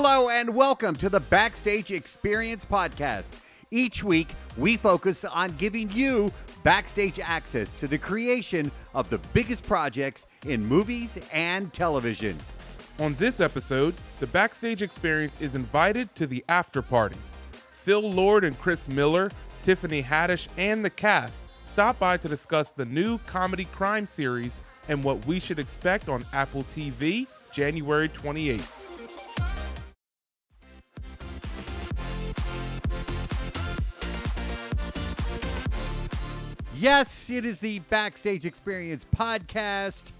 Hello, and welcome to the Backstage Experience Podcast. Each week, we focus on giving you backstage access to the creation of the biggest projects in movies and television. On this episode, the Backstage Experience is invited to the after party. Phil Lord and Chris Miller, Tiffany Haddish, and the cast stop by to discuss the new comedy crime series and what we should expect on Apple TV January 28th. Yes, it is the Backstage Experience podcast,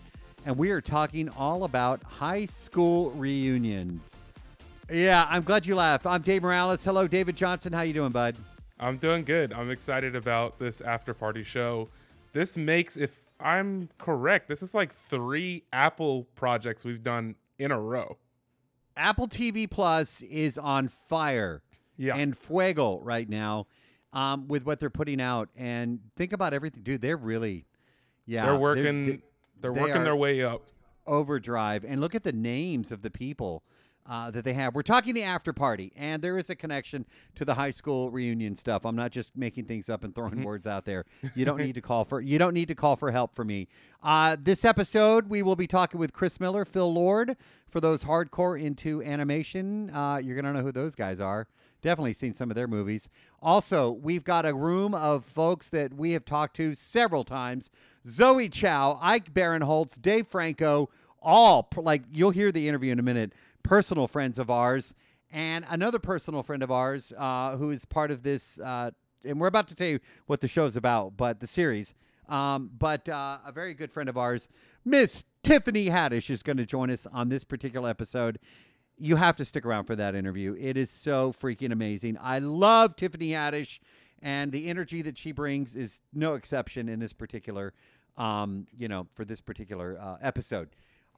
and we are talking all about high school reunions. Yeah, I'm glad you laughed. I'm Dave Morales. Hello, David Johnson. How you doing, bud? I'm doing good. I'm excited about this after party show. This makes, if I'm correct, this is like three Apple projects we've done in a row. Apple TV Plus is on fire Yeah. and fuego right now um, with what they're putting out. And think about everything, dude. They're really, yeah, they're working. They're, they working their way up. overdrive and look at the names of the people uh, that they have we're talking the after party and there is a connection to the high school reunion stuff i'm not just making things up and throwing words out there you don't need to call for you don't need to call for help for me uh, this episode we will be talking with chris miller phil lord for those hardcore into animation uh, you're gonna know who those guys are Definitely seen some of their movies. Also, we've got a room of folks that we have talked to several times Zoe Chao, Ike Barinholtz, Dave Franco, all like you'll hear the interview in a minute, personal friends of ours, and another personal friend of ours uh, who is part of this. Uh, and we're about to tell you what the show's about, but the series. Um, but uh, a very good friend of ours, Miss Tiffany Haddish, is going to join us on this particular episode you have to stick around for that interview. It is so freaking amazing. I love Tiffany Haddish, and the energy that she brings is no exception in this particular, um, you know, for this particular uh, episode.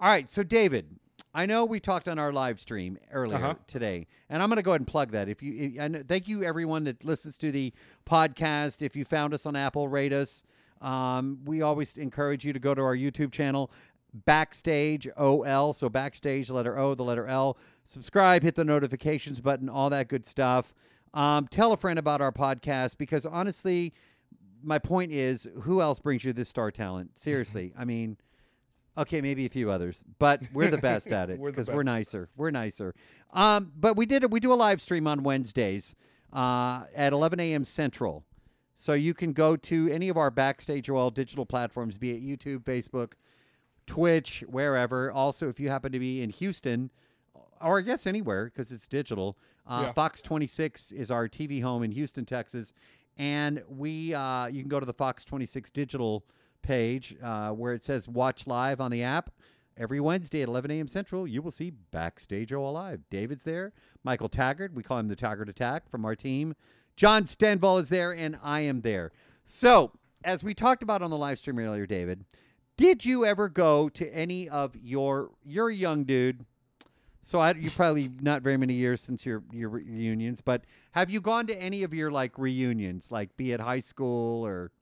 All right, so David, I know we talked on our live stream earlier Uh-huh. today, and I'm going to go ahead and plug that. If you, and thank you everyone that listens to the podcast. If you found us on Apple, rate us. Um, we always encourage you to go to our YouTube channel, Backstage OL. So Backstage, letter O, the letter L. Subscribe, hit the notifications button, all that good stuff. Um, tell a friend about our podcast because honestly, my point is, who else brings you this star talent? Seriously, I mean, okay, maybe a few others, but we're the best at it We're because we're nicer. We're nicer. Um, but we did it. We do a live stream on Wednesdays uh, at 11 a.m. Central. So you can go to any of our Backstage OL digital platforms, be it YouTube, Facebook, Twitch, wherever. Also, if you happen to be in Houston, or I guess anywhere because it's digital, uh, Yeah. Fox 26 is our TV home in Houston, Texas, and we uh, you can go to the Fox 26 digital page uh, where it says Watch Live on the app. Every Wednesday at 11 a.m. Central, you will see Backstage OL Live. David's there. Michael Taggart, we call him the Taggart Attack from our team. John Stenval is there, and I am there. So, as we talked about on the live stream earlier, David, did you ever go to any of your you're a young dude, so I, you probably not very many years since your your reunions, but have you gone to any of your like reunions, like be it high school or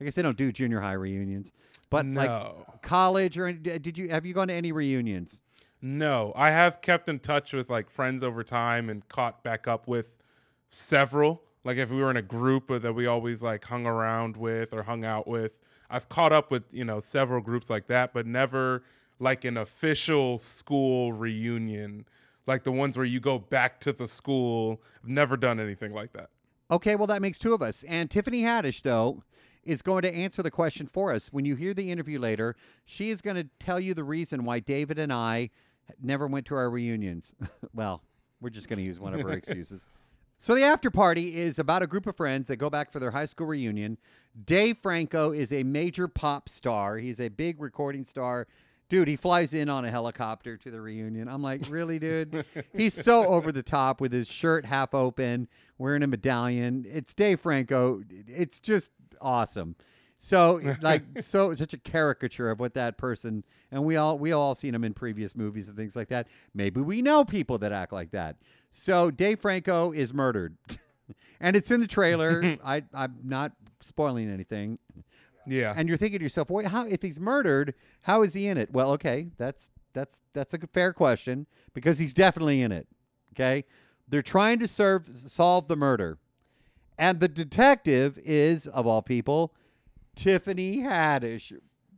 I guess they don't do junior high reunions, but No. like college or did you have you gone to any reunions? No, I have kept in touch with like friends over time and caught back up with several. Like if we were in a group that we always like hung around with or hung out with, I've caught up with you know several groups like that, but never like an official school reunion, like the ones where you go back to the school. I've never done anything like that. Okay, well, that makes two of us. And Tiffany Haddish, though, is going to answer the question for us. When you hear the interview later, she is going to tell you the reason why David and I never went to our reunions. well, we're just going to use one of her excuses. So the after party is about a group of friends that go back for their high school reunion. Dave Franco is a major pop star. He's a big recording star. Dude, he flies in on a helicopter to the reunion. I'm like, really, dude? He's so over the top with his shirt half open, wearing a medallion. It's Dave Franco. It's just awesome. So like so such a caricature of what that person and we all we all seen him in previous movies and things like that. Maybe we know people that act like that. So Dave Franco is murdered. and it's in the trailer. I I'm not spoiling anything. Yeah. And you're thinking to yourself, wait, how if he's murdered, how is he in it? Well, okay, that's that's that's a fair question because he's definitely in it. Okay, they're trying to serve solve the murder, and the detective is of all people, Tiffany Haddish.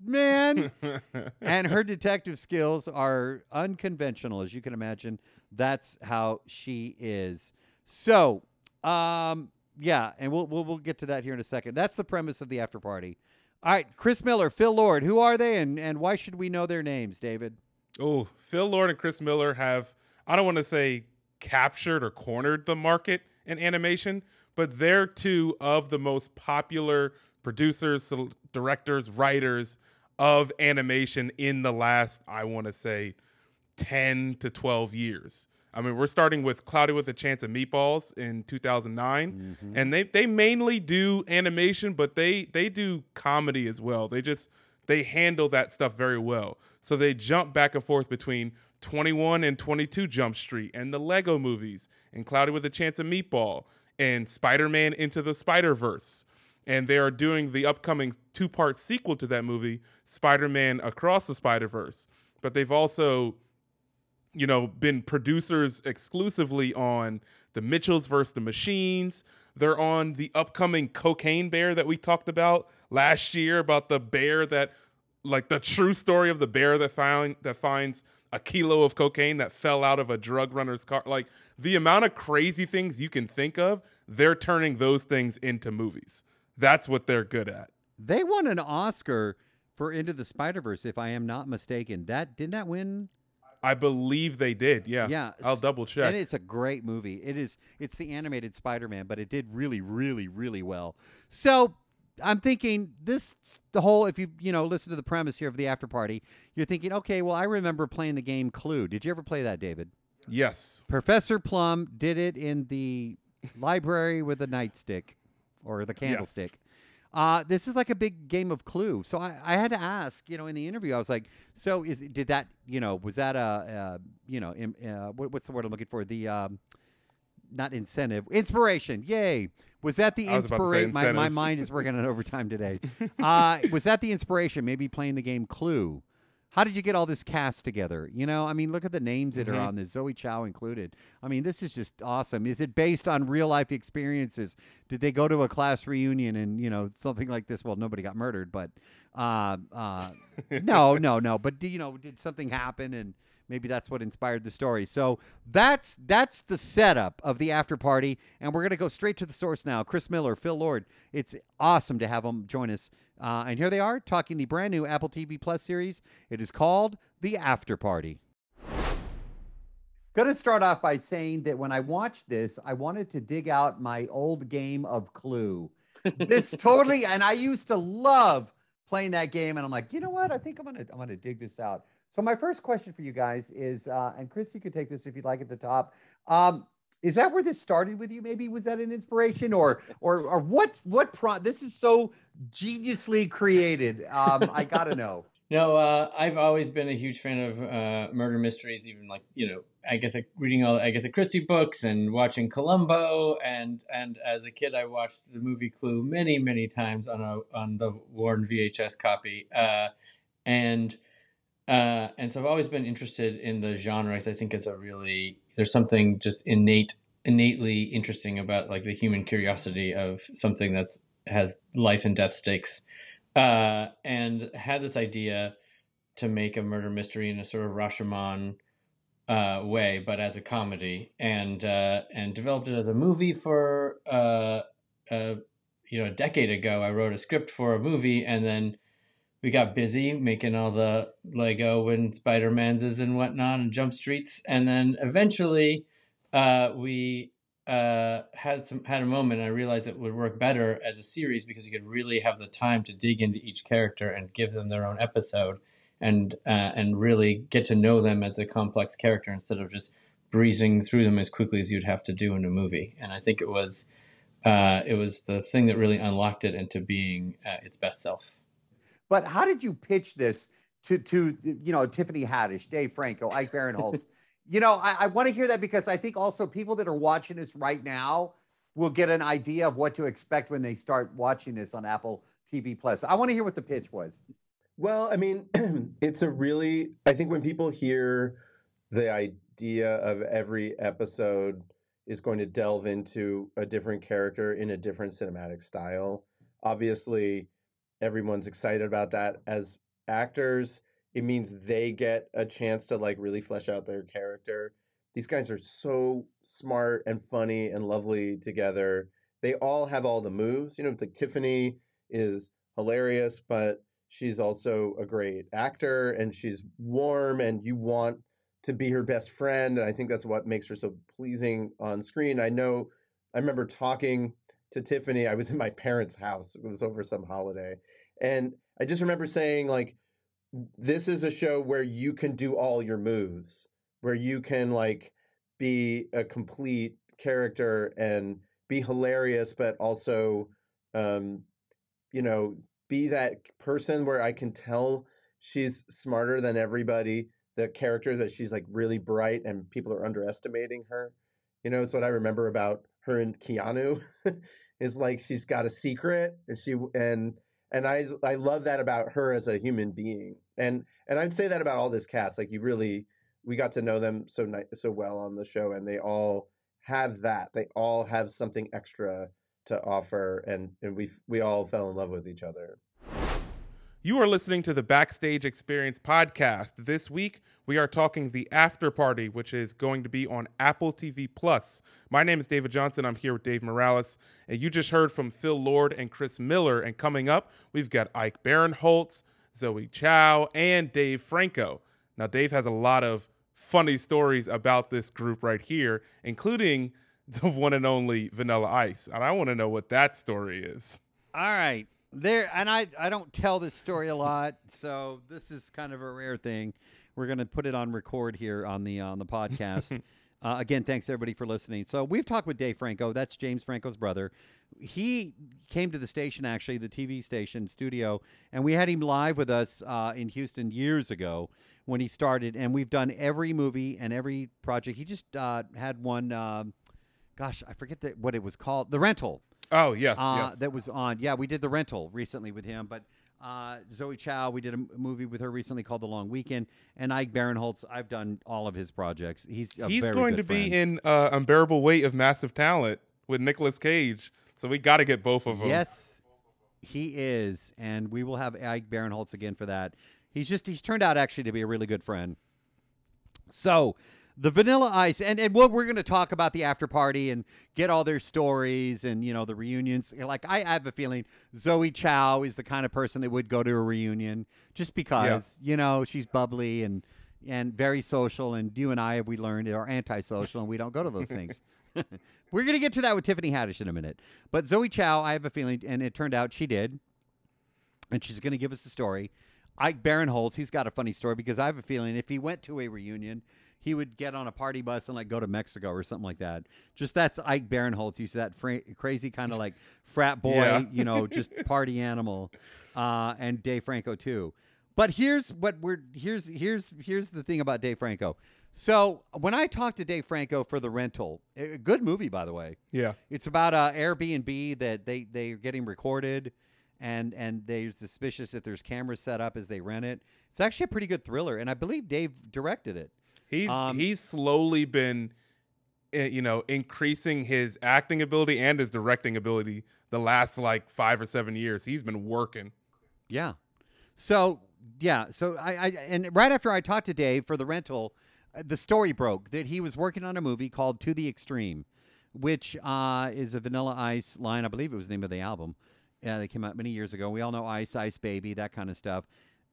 Man, and her detective skills are unconventional, as you can imagine. That's how she is. So, um, yeah, and we'll, we'll we'll get to that here in a second. That's the premise of the after party. All right, Chris Miller, Phil Lord, who are they, and and why should we know their names, David? Oh, Phil Lord and Chris Miller have I don't want to say captured or cornered the market in animation, but they're two of the most popular producers, directors, writers of animation in the last, I want to say, 10 to 12 years. I mean, we're starting with Cloudy with a Chance of Meatballs in 2009, mm-hmm. and they they mainly do animation, but they they do comedy as well. They just they handle that stuff very well. So they jump back and forth between 21 and 22 Jump Street and the Lego movies and Cloudy with a Chance of Meatball and Spider-Man Into the Spider-Verse and they are doing the upcoming two part sequel to that movie, Spider Man Across the Spider Verse. But they've also, you know, been producers exclusively on the Mitchells versus the Machines. They're on the upcoming Cocaine Bear that we talked about last year about the bear that, like the true story of the bear that found that finds a kilo of cocaine that fell out of a drug runner's car. Like the amount of crazy things you can think of, they're turning those things into movies. That's what they're good at. They won an Oscar for Into the Spider Verse, if I am not mistaken. That didn't that win? I believe they did. Yeah. Yeah. I'll double check. And it's a great movie. It is. It's the animated Spider-Man, but it did really, really, really well. So I'm thinking this the whole. If you you know listen to the premise here of the after party, you're thinking, okay, well, I remember playing the game Clue. Did you ever play that, David? Yes. Professor Plum did it in the library with a nightstick or the candlestick. Yes. Uh, this is like a big game of Clue. So I, I had to ask, you know, in the interview, I was like, so is did that, you know, was that a, you know, Im, uh, what, what's the word I'm looking for? The um, not incentive, inspiration. Yay! Was that the inspiration? My, my mind is working on overtime today. uh, was that the inspiration? Maybe playing the game Clue how did you get all this cast together? You know, I mean, look at the names that mm-hmm. are on this, Zoe Chao included. I mean, this is just awesome. Is it based on real life experiences? Did they go to a class reunion and, you know, something like this? Well, nobody got murdered, but uh, uh, no, no, no. But, you know, did something happen and maybe that's what inspired the story. So that's that's the setup of the after party, and we're gonna go straight to the source now. Chris Miller, Phil Lord. It's awesome to have them join us uh, and here they are talking the brand new Apple TV Plus series. It is called The After Party. Going to start off by saying that when I watched this, I wanted to dig out my old game of Clue. This totally, and I used to love playing that game, and I'm like, you know what? I think I'm gonna I'm gonna dig this out. So my first question for you guys is, uh, and Chris, you could take this if you'd like at the top. Um, is that where this started with you? Maybe was that an inspiration, or or or what? What pro? This is so geniusly created. Um, I gotta know. No, uh, I've always been a huge fan of uh, murder mysteries. Even like you know, Agatha reading all Agatha Christie books and watching Columbo, and and as a kid, I watched the movie Clue many many times on a on the Warren VHS copy, uh, and uh, and so I've always been interested in the genre. I think it's a really there's something just innate innately interesting about like the human curiosity of something that's has life and death stakes uh, and had this idea to make a murder mystery in a sort of Rashomon uh, way, but as a comedy, and uh, and developed it as a movie for uh, uh, you know a decade ago. I wrote a script for a movie, and then we got busy making all the Lego and Spider Manses and whatnot and Jump Streets, and then eventually uh, we uh, had some had a moment. I realized it would work better as a series because you could really have the time to dig into each character and give them their own episode, and uh, and really get to know them as a complex character instead of just breezing through them as quickly as you'd have to do in a movie. And I think it was uh, it was the thing that really unlocked it into being uh, its best self. But how did you pitch this to to you know Tiffany Haddish, Dave Franco, Ike Barinholtz? you know, I, I want to hear that because I think also people that are watching this right now will get an idea of what to expect when they start watching this on Apple TV Plus. I want to hear what the pitch was. Well, I mean, it's a really I think when people hear the idea of every episode is going to delve into a different character in a different cinematic style. Obviously, everyone's excited about that. As actors, it means they get a chance to like really flesh out their character. These guys are so smart and funny and lovely together. They all have all the moves. You know, like Tiffany is hilarious, but she's also a great actor and she's warm and you want to be her best friend. And I think that's what makes her so pleasing on screen. I know I remember talking to Tiffany. I was in my parents' house. It was over some holiday. And I just remember saying, like, this is a show where you can do all your moves, where you can like be a complete character and be hilarious, but also um, you know, be that person where I can tell she's smarter than everybody. The character that she's like really bright and people are underestimating her. You know, it's what I remember about her and Keanu is like she's got a secret and she and and I I love that about her as a human being. And and I'd say that about all this cast. Like you really we got to know them so ni- so well on the show and they all have that. They all have something extra to offer and and we we all fell in love with each other. You are listening to the Backstage Experience podcast. This week, we are talking the After Party, which is going to be on Apple TV Plus. My name is David Johnson. I'm here with Dave Morales, and you just heard from Phil Lord and Chris Miller. And coming up, we've got Ike Barinholtz, Zoe Chao, and Dave Franco. Now, Dave has a lot of funny stories about this group right here, including the one and only Vanilla Ice. And I want to know what that story is. All right. There and I I don't tell this story a lot, so this is kind of a rare thing. We're going to put it on record here on the on the podcast. uh, again, thanks everybody for listening. So we've talked with Dave Franco. That's James Franco's brother. He came to the station, actually, the TV station studio, and we had him live with us uh, in Houston years ago when he started. And we've done every movie and every project. He just uh, had one. Um, gosh, I forget the, what it was called. The Rental. Oh, yes, Uh, yes. That was on. Yeah, we did the rental recently with him, but uh, Zoe Chao, we did a movie with her recently called The Long Weekend, and Ike Barinholtz. I've done all of his projects. He's a He's going to be friend. in uh, Unbearable Weight of Massive Talent with Nicolas Cage. So we got to get both of them. Yes, he is, and we will have Ike Barinholtz again for that. He's just he's turned out actually to be a really good friend. So the Vanilla Ice, and and what we're going to talk about the after party and get all their stories and you know the reunions. Like I, I have a feeling Zoe Chao is the kind of person that would go to a reunion just because you know she's bubbly and and very social. And you and I, have we learned, are antisocial, and we don't go to those things. we're going to get to that with Tiffany Haddish in a minute. But Zoe Chao, I have a feeling, and it turned out she did, and she's going to give us a story. Ike Barinholtz, he's got a funny story because I have a feeling if he went to a reunion, he would get on a party bus and like go to Mexico or something like that. Just that's Ike Barinholtz. He's that fra- crazy kind of like frat boy, Yeah. you know, just party animal. Uh, and Dave Franco too. But here's what we're here's here's here's the thing about Dave Franco. So when I talked to Dave Franco for the rental, a good movie by the way. Yeah. It's about a Airbnb that they they're getting recorded, and and they're suspicious that there's cameras set up as they rent it. It's actually a pretty good thriller, and I believe Dave directed it. He's Um, he's slowly been, eh, you know, increasing his acting ability and his directing ability the last like five or seven years. He's been working. Yeah. So yeah. So I, I and right after I talked to Dave for the rental, uh, the story broke that he was working on a movie called To the Extreme, which uh, is a Vanilla Ice line. I believe it was the name of the album. Yeah, they came out many years ago. We all know Ice Ice Baby, that kind of stuff.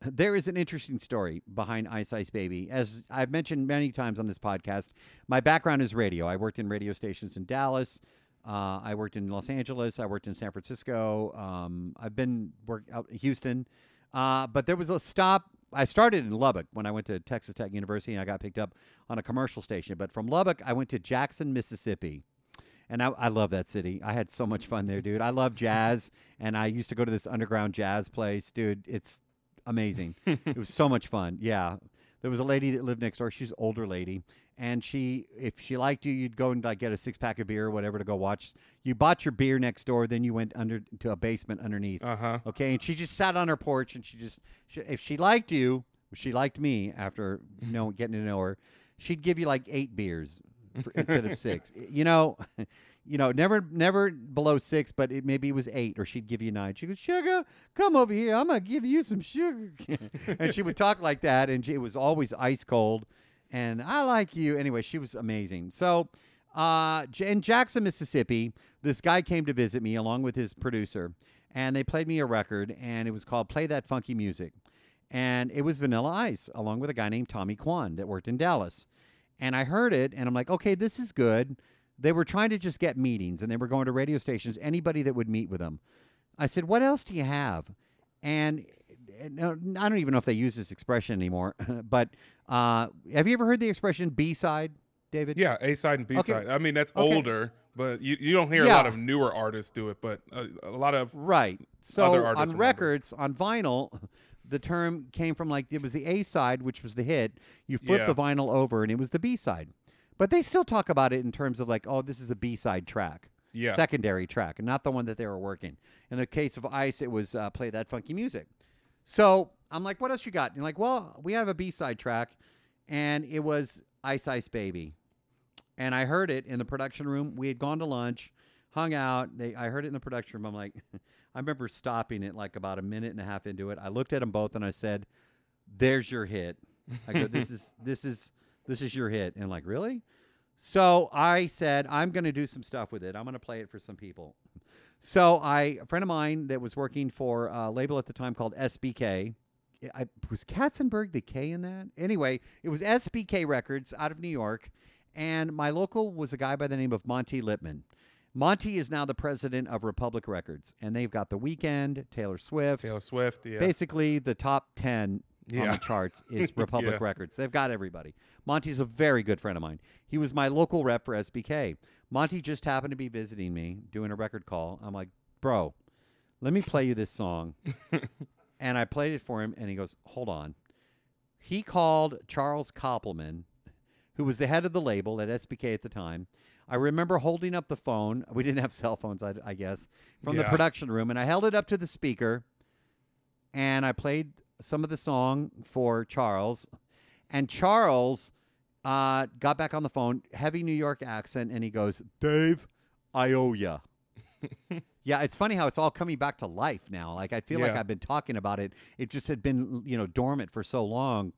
There is an interesting story behind Ice Ice Baby. As I've mentioned many times on this podcast, my background is radio. I worked in radio stations in Dallas. Uh, I worked in Los Angeles. I worked in San Francisco. Um, I've been work out in Houston. Uh, but there was a stop. I started in Lubbock when I went to Texas Tech University, and I got picked up on a commercial station. But from Lubbock, I went to Jackson, Mississippi. And I, I love that city. I had so much fun there, dude. I love jazz, and I used to go to this underground jazz place, dude. It's amazing. it was so much fun. Yeah, there was a lady that lived next door. She's an older lady, and she, if she liked you, you'd go and like get a six pack of beer or whatever to go watch. You bought your beer next door, then you went under to a basement underneath. Uh huh. Okay, and she just sat on her porch, and she just, she, if she liked you, she liked me after you know getting to know her. she'd give you like eight beers for, instead of six. You know, you know, never never below six, but it, maybe it was eight, or she'd give you nine. She goes, "Sugar, come over here. I'm gonna give you some sugar," and she would talk like that, and she, it was always ice cold. And I like you anyway. She was amazing. So, uh, in Jackson, Mississippi, this guy came to visit me along with his producer, and they played me a record, and it was called "Play That Funky Music," and it was Vanilla Ice, along with a guy named Tommy Quon that worked in Dallas. And I heard it, and I'm like, okay, this is good. They were trying to just get meetings, and they were going to radio stations, anybody that would meet with them. I said, what else do you have? And uh, I don't even know if they use this expression anymore, but uh, have you ever heard the expression B side, David? Yeah, A side and B Okay. side. I mean, that's Okay. older, but you, you don't hear a lot of newer artists do it, but a, a lot of Right. So Other artists on remember. records, on vinyl, the term came from like it was the A side, which was the hit. You flip Yeah. the vinyl over, and it was the B side. But they still talk about it in terms of like, oh, this is a B side track, yeah. secondary track, and not the one that they were working. In the case of Ice, it was uh, play that funky music. So I'm like, what else you got? And you're like, well, we have a B side track, and it was Ice Ice Baby. And I heard it in the production room. We had gone to lunch, hung out. They, I heard it in the production room. I'm like, I remember stopping it like about a minute and a half into it. I looked at them both and I said, "There's your hit." I go, "This is this is this is your hit." And like, really? So I said, "I'm going to do some stuff with it. I'm going to play it for some people." So I, a friend of mine that was working for a label at the time called SBK. I, was Katzenberg the K in that? Anyway, it was SBK Records out of New York, and my local was a guy by the name of Monte Lipman. Monte is now the president of Republic Records, and they've got The Weeknd, Taylor Swift. Taylor Swift. Yeah. Basically, the top 10 on Yeah. the charts is Republic Yeah. Records. They've got everybody. Monte's a very good friend of mine. He was my local rep for SBK. Monte just happened to be visiting me, doing a record call. I'm like, bro, let me play you this song. and I played it for him, and he goes, hold on. He called Charles Koppelman, who was the head of the label at SBK at the time. I remember holding up the phone. We didn't have cell phones, I, I guess, from the production room, and I held it up to the speaker, and I played some of the song for Charles, and Charles uh, got back on the phone, heavy New York accent, and he goes, "Dave, I owe ya." yeah, it's funny how it's all coming back to life now. Like I feel like I've been talking about it. It just had been, you know, dormant for so long.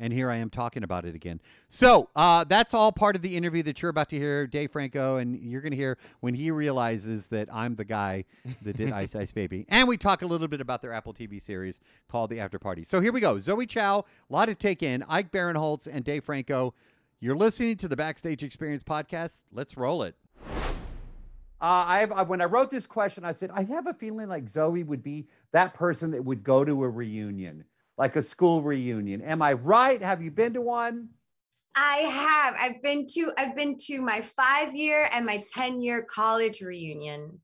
And here I am talking about it again. So uh, that's all part of the interview that you're about to hear, Dave Franco, and you're going to hear when he realizes that I'm the guy that did Ice Ice Baby. And we talk a little bit about their Apple TV series called The After Party. So here we go. Zoe Chao, a lot to take in. Ike Barinholtz and Dave Franco. You're listening to the Backstage Experience podcast. Let's roll it. Uh, I have, uh, when I wrote this question, I said, I have a feeling like Zoe would be that person that would go to a reunion, like a school reunion. Am I right? Have you been to one? I have. I've been to I've been to my five year and my 10 year college reunions.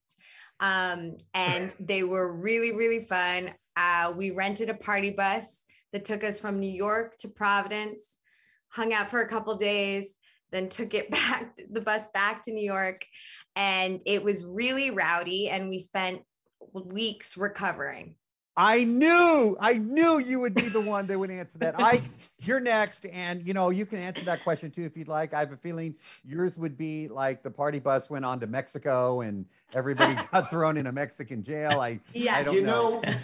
Um, and they were really, really fun. Uh, we rented a party bus that took us from New York to Providence, hung out for a couple days, then took it back, the bus back to New York. And it was really rowdy, and we spent weeks recovering. I knew, I knew you would be the one that would answer that. I, you're next. And, you know, you can answer that question too if you'd like. I have a feeling yours would be like the party bus went on to Mexico and everybody got thrown in a Mexican jail. I, yeah, I don't you know. know,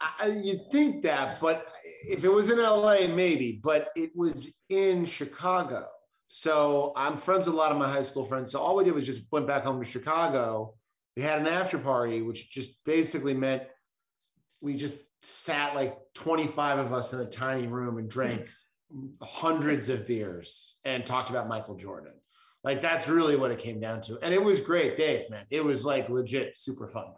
I, you'd think that, but if it was in LA, maybe, but it was in Chicago. So I'm friends with a lot of my high school friends. So all we did was just went back home to Chicago. We had an after party, which just basically meant we just sat like 25 of us in a tiny room and drank hundreds of beers and talked about Michael Jordan. Like that's really what it came down to. And it was great, Dave, man. It was like legit super fun.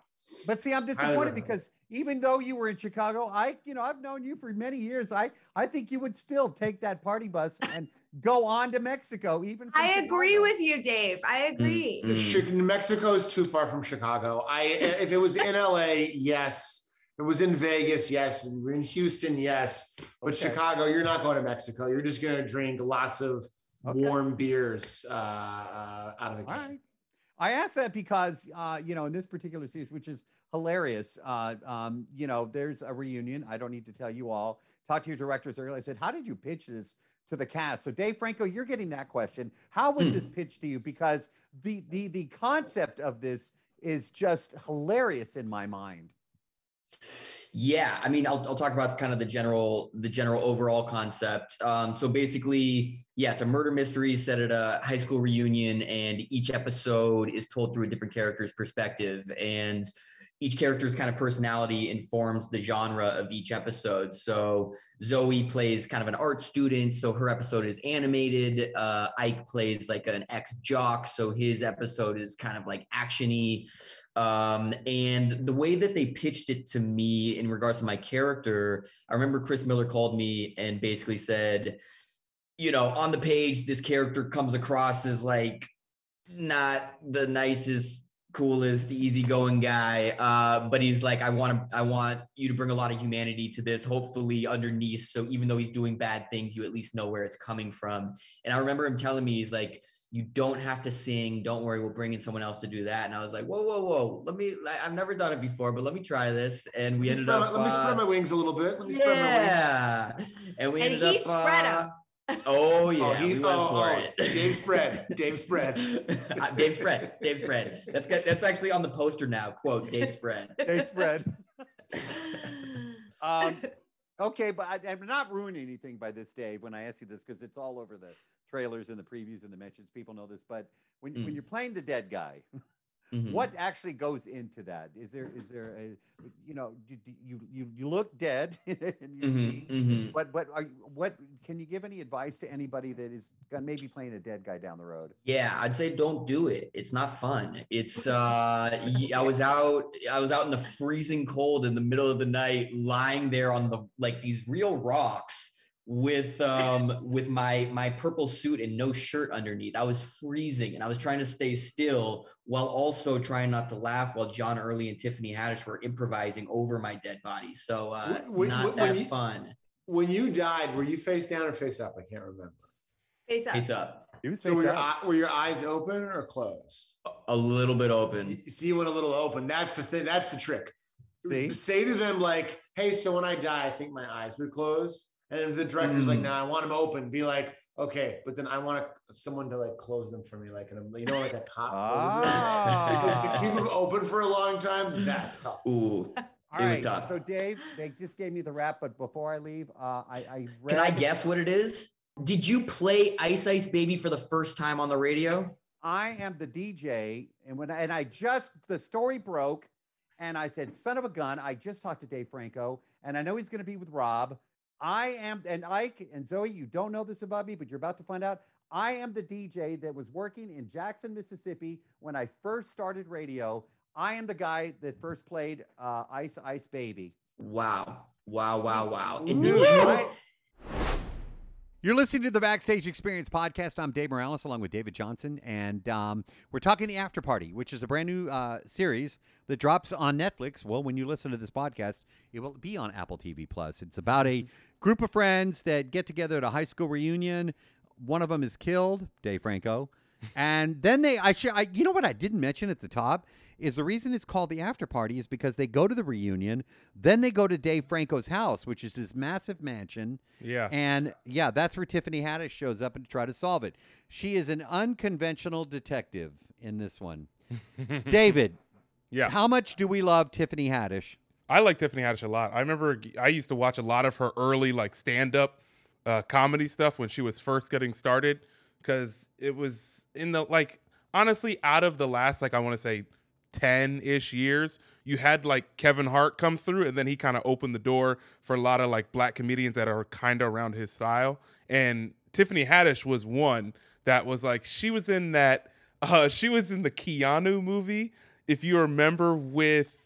But see, I'm disappointed because even though you were in Chicago, I, you know, I've known you for many years. I, I think you would still take that party bus and go on to Mexico, even. from I agree with you, Dave. I agree. The Chi- Mexico is too far from Chicago. I if it was in LA, yes. It was in Vegas, yes. And we're in Houston, yes. But Okay. Chicago, you're not going to Mexico. You're just going to drink lots of Okay. warm beers uh, uh, out of a can. right. I asked that because, uh, you know, in this particular series, which is hilarious, uh, um, you know, there's a reunion. I don't need to tell you all. Talked to your directors earlier. I said, how did you pitch this to the cast. So Dave Franco, you're getting that question. How was Hmm. this pitched to you? Because the the the concept of this is just hilarious in my mind. Yeah, I mean, I'll, I'll talk about kind of the general the general overall concept. Um, so basically, yeah, it's a murder mystery set at a high school reunion, and each episode is told through a different character's perspective, and each character's kind of personality informs the genre of each episode. So Zoe plays kind of an art student, so her episode is animated. Uh, Ike plays like an ex jock, so his episode is kind of like actiony. Um, and the way that they pitched it to me in regards to my character, I remember Chris Miller called me and basically said, you know, on the page, this character comes across as like not the nicest, coolest, easygoing guy. Uh, but he's like, I want to, I want you to bring a lot of humanity to this, hopefully underneath. So even though he's doing bad things, you at least know where it's coming from. And I remember him telling me, he's like, you don't have to sing. Don't worry, we're bringing someone else to do that. And I was like, whoa, whoa, whoa. Let me, I- I've never done it before, but let me try this. And we Let ended spread up. my, let me spread uh, my wings a little bit. Let me spread my wings. yeah. And we And ended he up. spread 'em. uh, Oh yeah, Oh, he- we went oh, for oh, it. Dave spread. Dave spread. Uh, Dave spread. Dave spread. That's good. That's actually on the poster now. Quote Dave spread. Dave spread. um, okay, but I, I'm not ruining anything by this, Dave, when I ask you this because it's all over the trailers and the previews and the mentions. People know this, but when when Mm. you're playing the dead guy, Mhm. what actually goes into that? Is there is there a you know you you you, look dead Mhm, scene, mhm. but but are, you- what can you give any advice to anybody that is maybe playing a dead guy down the road? Yeah, I'd say don't do it. It's not fun. It's uh I was out I was out in the freezing cold in the middle of the night lying there on the like these real rocks with um with my my purple suit and no shirt underneath. I was freezing and I was trying to stay still while also trying not to laugh while John Early and Tiffany Haddish were improvising over my dead body. So uh Wh- wh- not when that you- fun. When you died, were you face down or face up? I can't remember. Face up. Face up. He was So were face your, were your eyes open or closed? A little bit open. You see, you went a little open. That's the thing. That's the trick. See? Say to them like, "Hey, so when I die, I think my eyes would close." And if the director's like, Mm. "No, I want them open," be like, "Okay," but then I want someone to like close them for me, like in you know, like a cop closes them. because to keep Ah. them open for a long time, that's tough. Ooh. All It was tough. so Dave, they just gave me the wrap, but before I leave, uh, I, I read. Can I guess what it is? Did you play Ice Ice Baby for the first time on the radio? I am the DJ, and when I, and I just the story broke, and I said, "Son of a gun!" I just talked to Dave Franco, and I know he's going to be with Rob. I am, and Ike and Zoe. You don't know this about me, but you're about to find out. I am the DJ that was working in Jackson, Mississippi when I first started radio. I am the guy that first played uh, Ice Ice Baby. Wow. Wow, wow, wow. And Dude, did you I- You're listening to the Backstage Experience podcast. I'm Dave Morales along with David Johnson, and um, we're talking the After Party, which is a brand new uh, series that drops on Netflix. Well, when you listen to this podcast, it will be on Apple TV Plus. It's about a group of friends that get together at a high school reunion. One of them is killed, Dave Franco, and then they. I, sh- I you know what I didn't mention at the top is the reason it's called the After Party is because they go to the reunion, then they go to Dave Franco's house, which is this massive mansion. Yeah. And yeah, that's where Tiffany Haddish shows up and to try to solve it. She is an unconventional detective in this one. David, Yeah. how much do we love Tiffany Haddish? I like Tiffany Haddish a lot. I remember I used to watch a lot of her early like stand up uh, comedy stuff when she was first getting started because it was in the like honestly out of the last like I want to say 10 ish years, you had like Kevin Hart come through and then he kind of opened the door for a lot of like black comedians that are kind of around his style. And Tiffany Haddish was one that was like, she was in that, uh, she was in the Keanu movie, if you remember, with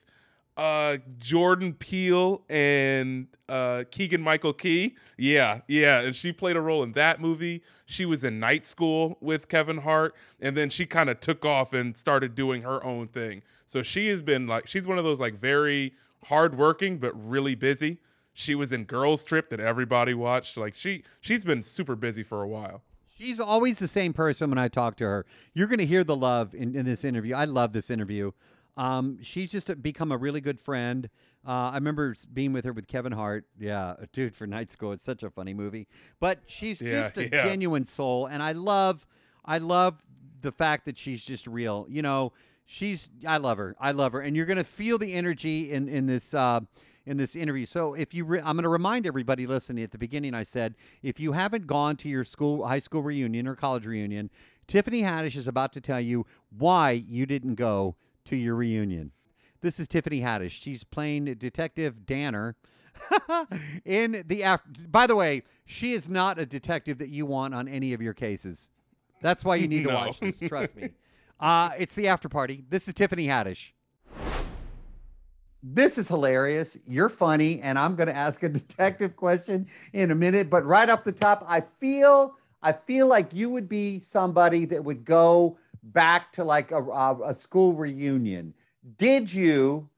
uh Jordan Peele and uh Keegan Michael Key. Yeah, yeah, and she played a role in that movie. She was in Night School with Kevin Hart and then she kind of took off and started doing her own thing. So she has been like she's one of those like very hardworking but really busy. She was in Girls Trip that everybody watched. Like she she's been super busy for a while. She's always the same person when I talk to her. You're going to hear the love in, in this interview. I love this interview. Um, she's just become a really good friend. Uh, I remember being with her with Kevin Hart. Yeah, dude, for night school, it's such a funny movie. But she's Yeah, just a yeah. genuine soul, and I love, I love the fact that she's just real. You know, she's, I love her, I love her, and you're gonna feel the energy in in this. Uh, in this interview, so if you, re- I'm going to remind everybody listening. At the beginning, I said if you haven't gone to your school, high school reunion or college reunion, Tiffany Haddish is about to tell you why you didn't go to your reunion. This is Tiffany Haddish. She's playing Detective Danner in the after. By the way, she is not a detective that you want on any of your cases. That's why you need to No. watch this. Trust me. Uh, it's the after party. This is Tiffany Haddish. This is hilarious. You're funny, and I'm going to ask a detective question in a minute. But right off the top, I feel I feel like you would be somebody that would go back to like a, a, a school reunion. Did you?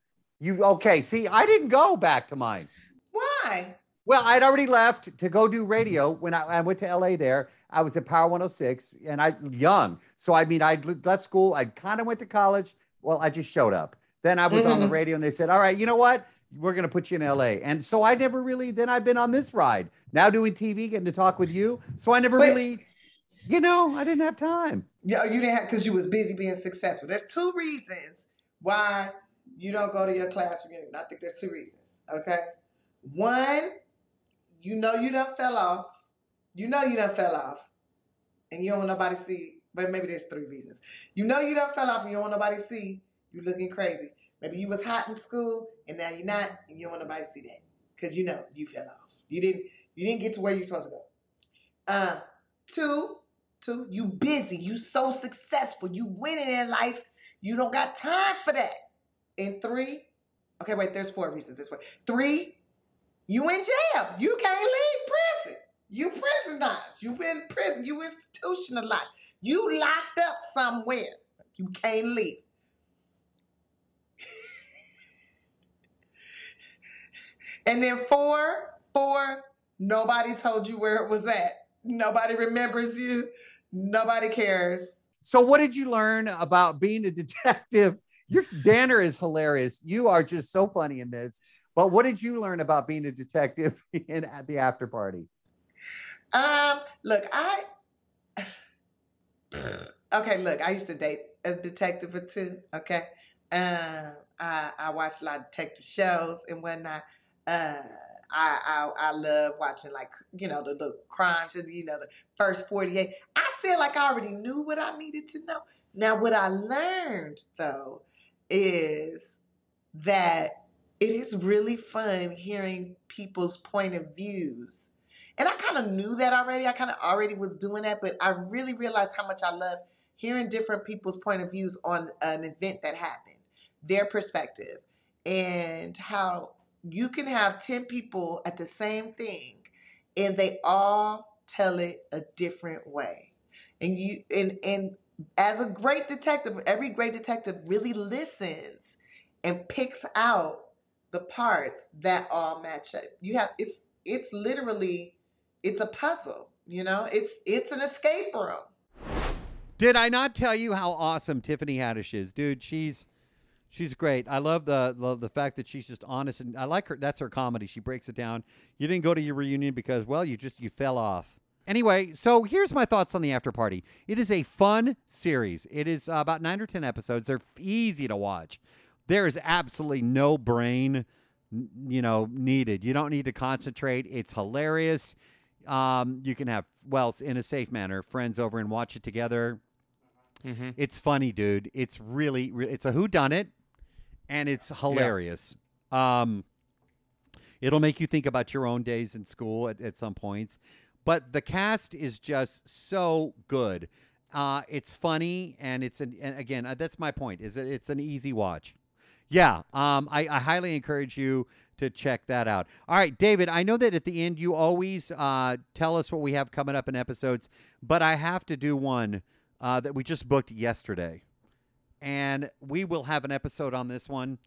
You okay? See, I didn't go back to mine. Why? Well, I'd already left to go do radio when I, I went to LA there. I was at Power 106 and I young. So I mean, I left school. I kind of went to college. Well, I just showed up. Then I was on the Mhm. radio and they said, all right, you know what? We're going to put you in LA. And so I never really, then I've been on this ride now doing TV, getting to talk with you. So I never Wait. really, you know, I didn't have time. Yeah, you didn't have because you was busy being successful. There's two reasons why you don't go to your class reunion. I think there's two reasons. Okay, one, you know you done fell off. You know you done fell off, and you don't want nobody to see. But maybe there's three reasons. You know you done fell off, and you don't want nobody to see you looking crazy. Maybe you was hot in school, and now you're not, and you don't want nobody to see that because you know you fell off. You didn't. You didn't get to where you're supposed to go. Uh, two, Two, you busy. You so successful. You winning in life. You don't got time for that. And three, okay, wait, there's four reasons this way. Three, you in jail. You can't leave prison. You prisonized. You in prison. You institutionalized. You locked up somewhere. You can't leave. and then four, four, nobody told you where it was at. Nobody remembers you. Nobody cares. So what did you learn about being a detective? Your Danner is hilarious. You are just so funny in this. But what did you learn about being a detective in at the after party? Um, look, I okay. Look, I used to date a detective or two. Okay, um, I I watched a lot of detective shows and whatnot. Uh, I I I love watching like you know the the crimes. You know the first forty eight. I feel like I already knew what I needed to know. Now, what I learned though is that it is really fun hearing people's point of views. And I kind of knew that already. I kind of already was doing that, but I really realized how much I love hearing different people's point of views on an event that happened, their perspective, and how you can have 10 people at the same thing and they all tell it a different way. And you and and as a great detective, every great detective really listens and picks out the parts that all match up. You have it's it's literally it's a puzzle, you know? It's it's an escape room. Did I not tell you how awesome Tiffany Haddish is, dude? She's she's great. I love the love the fact that she's just honest and I like her. That's her comedy. She breaks it down. You didn't go to your reunion because well, you just you fell off. Anyway, so here's my thoughts on the after party. It is a fun series. It is uh, about nine or ten episodes. They're easy to watch. There is absolutely no brain, you know, needed. You don't need to concentrate. It's hilarious. Um, you can have well in a safe manner friends over and watch it together. Mm-hmm. It's funny, dude. It's really, re- it's a who done it, and it's hilarious. Um, it'll make you think about your own days in school at, at some points, but the cast is just so good. Uh, it's funny, and it's an and again uh, that's my point. Is that it's an easy watch. Yeah, um, I, I highly encourage you to check that out. All right, David, I know that at the end you always uh, tell us what we have coming up in episodes, but I have to do one uh, that we just booked yesterday. And we will have an episode on this one.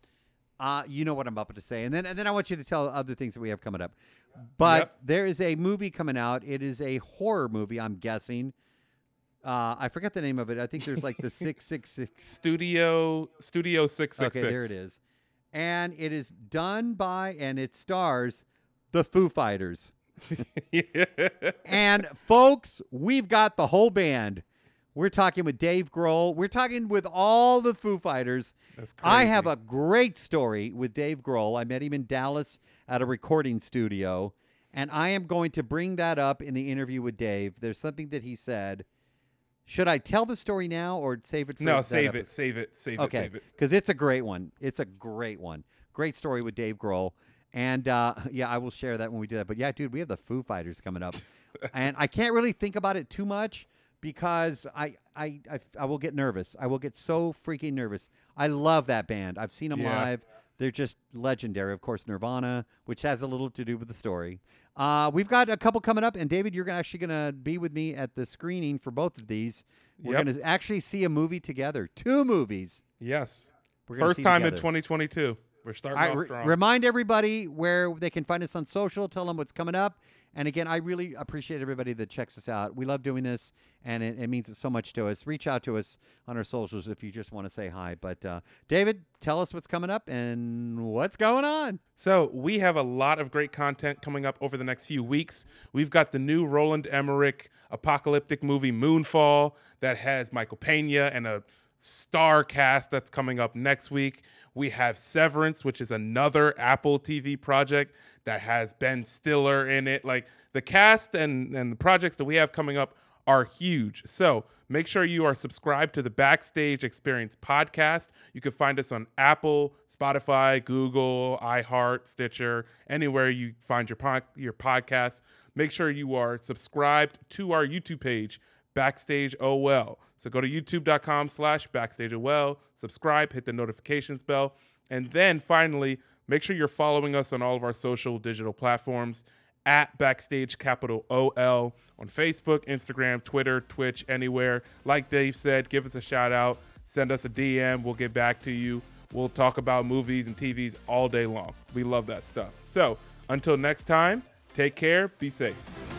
Uh, you know what I'm about to say. And then, and then I want you to tell other things that we have coming up. But Yep. there is a movie coming out. It is a horror movie, I'm guessing. Uh, I forget the name of it. I think there's like the 666. Studio Studio Six Six Okay, Six. there it is. and it is done by and it stars the Foo Fighters. and folks, we've got the whole band. We're talking with Dave Grohl. We're talking with all the Foo Fighters. That's crazy. I have a great story with Dave Grohl. I met him in Dallas at a recording studio, and I am going to bring that up in the interview with Dave. There's something that he said. Should I tell the story now or save it for no, save episode? it, save it, save it, Okay, save it. because it's a great one. It's a great one. Great story with Dave Grohl. And uh, yeah, I will share that when we do that. But yeah, dude, we have the Foo Fighters coming up, and I can't really think about it too much because I, I I I will get nervous. I will get so freaking nervous. I love that band. I've seen them Yeah. live. They're just legendary. Of course, Nirvana, which has a little to do with the story. Uh, we've got a couple coming up, and David, you're actually going to be with me at the screening for both of these. We're Yep. going to actually see a movie together, two movies. Yes. We're First time in 2022. We're starting I off re- strong. remind everybody where they can find us on social. Tell them what's coming up. And again, I really appreciate everybody that checks us out. We love doing this, and it, it means so much to us. Reach out to us on our socials if you just want to say hi. But uh, David, tell us what's coming up and what's going on. So we have a lot of great content coming up over the next few weeks. We've got the new Roland Emmerich apocalyptic movie Moonfall that has Michael Pena and a star cast that's coming up next week. We have Severance, which is another Apple TV project that has Ben Stiller in it. Like the cast and, and the projects that we have coming up are huge. So make sure you are subscribed to the Backstage Experience podcast. You can find us on Apple, Spotify, Google, iHeart, Stitcher, anywhere you find your your podcast. Make sure you are subscribed to our YouTube page, Backstage OL. So go to youtube.com slash backstage OL, subscribe, hit the notifications bell, and then finally, make sure you're following us on all of our social digital platforms at Backstage Capital OL on Facebook, Instagram, Twitter, Twitch, anywhere. Like Dave said, give us a shout out, send us a DM, we'll get back to you. We'll talk about movies and TVs all day long. We love that stuff. So until next time, take care, be safe.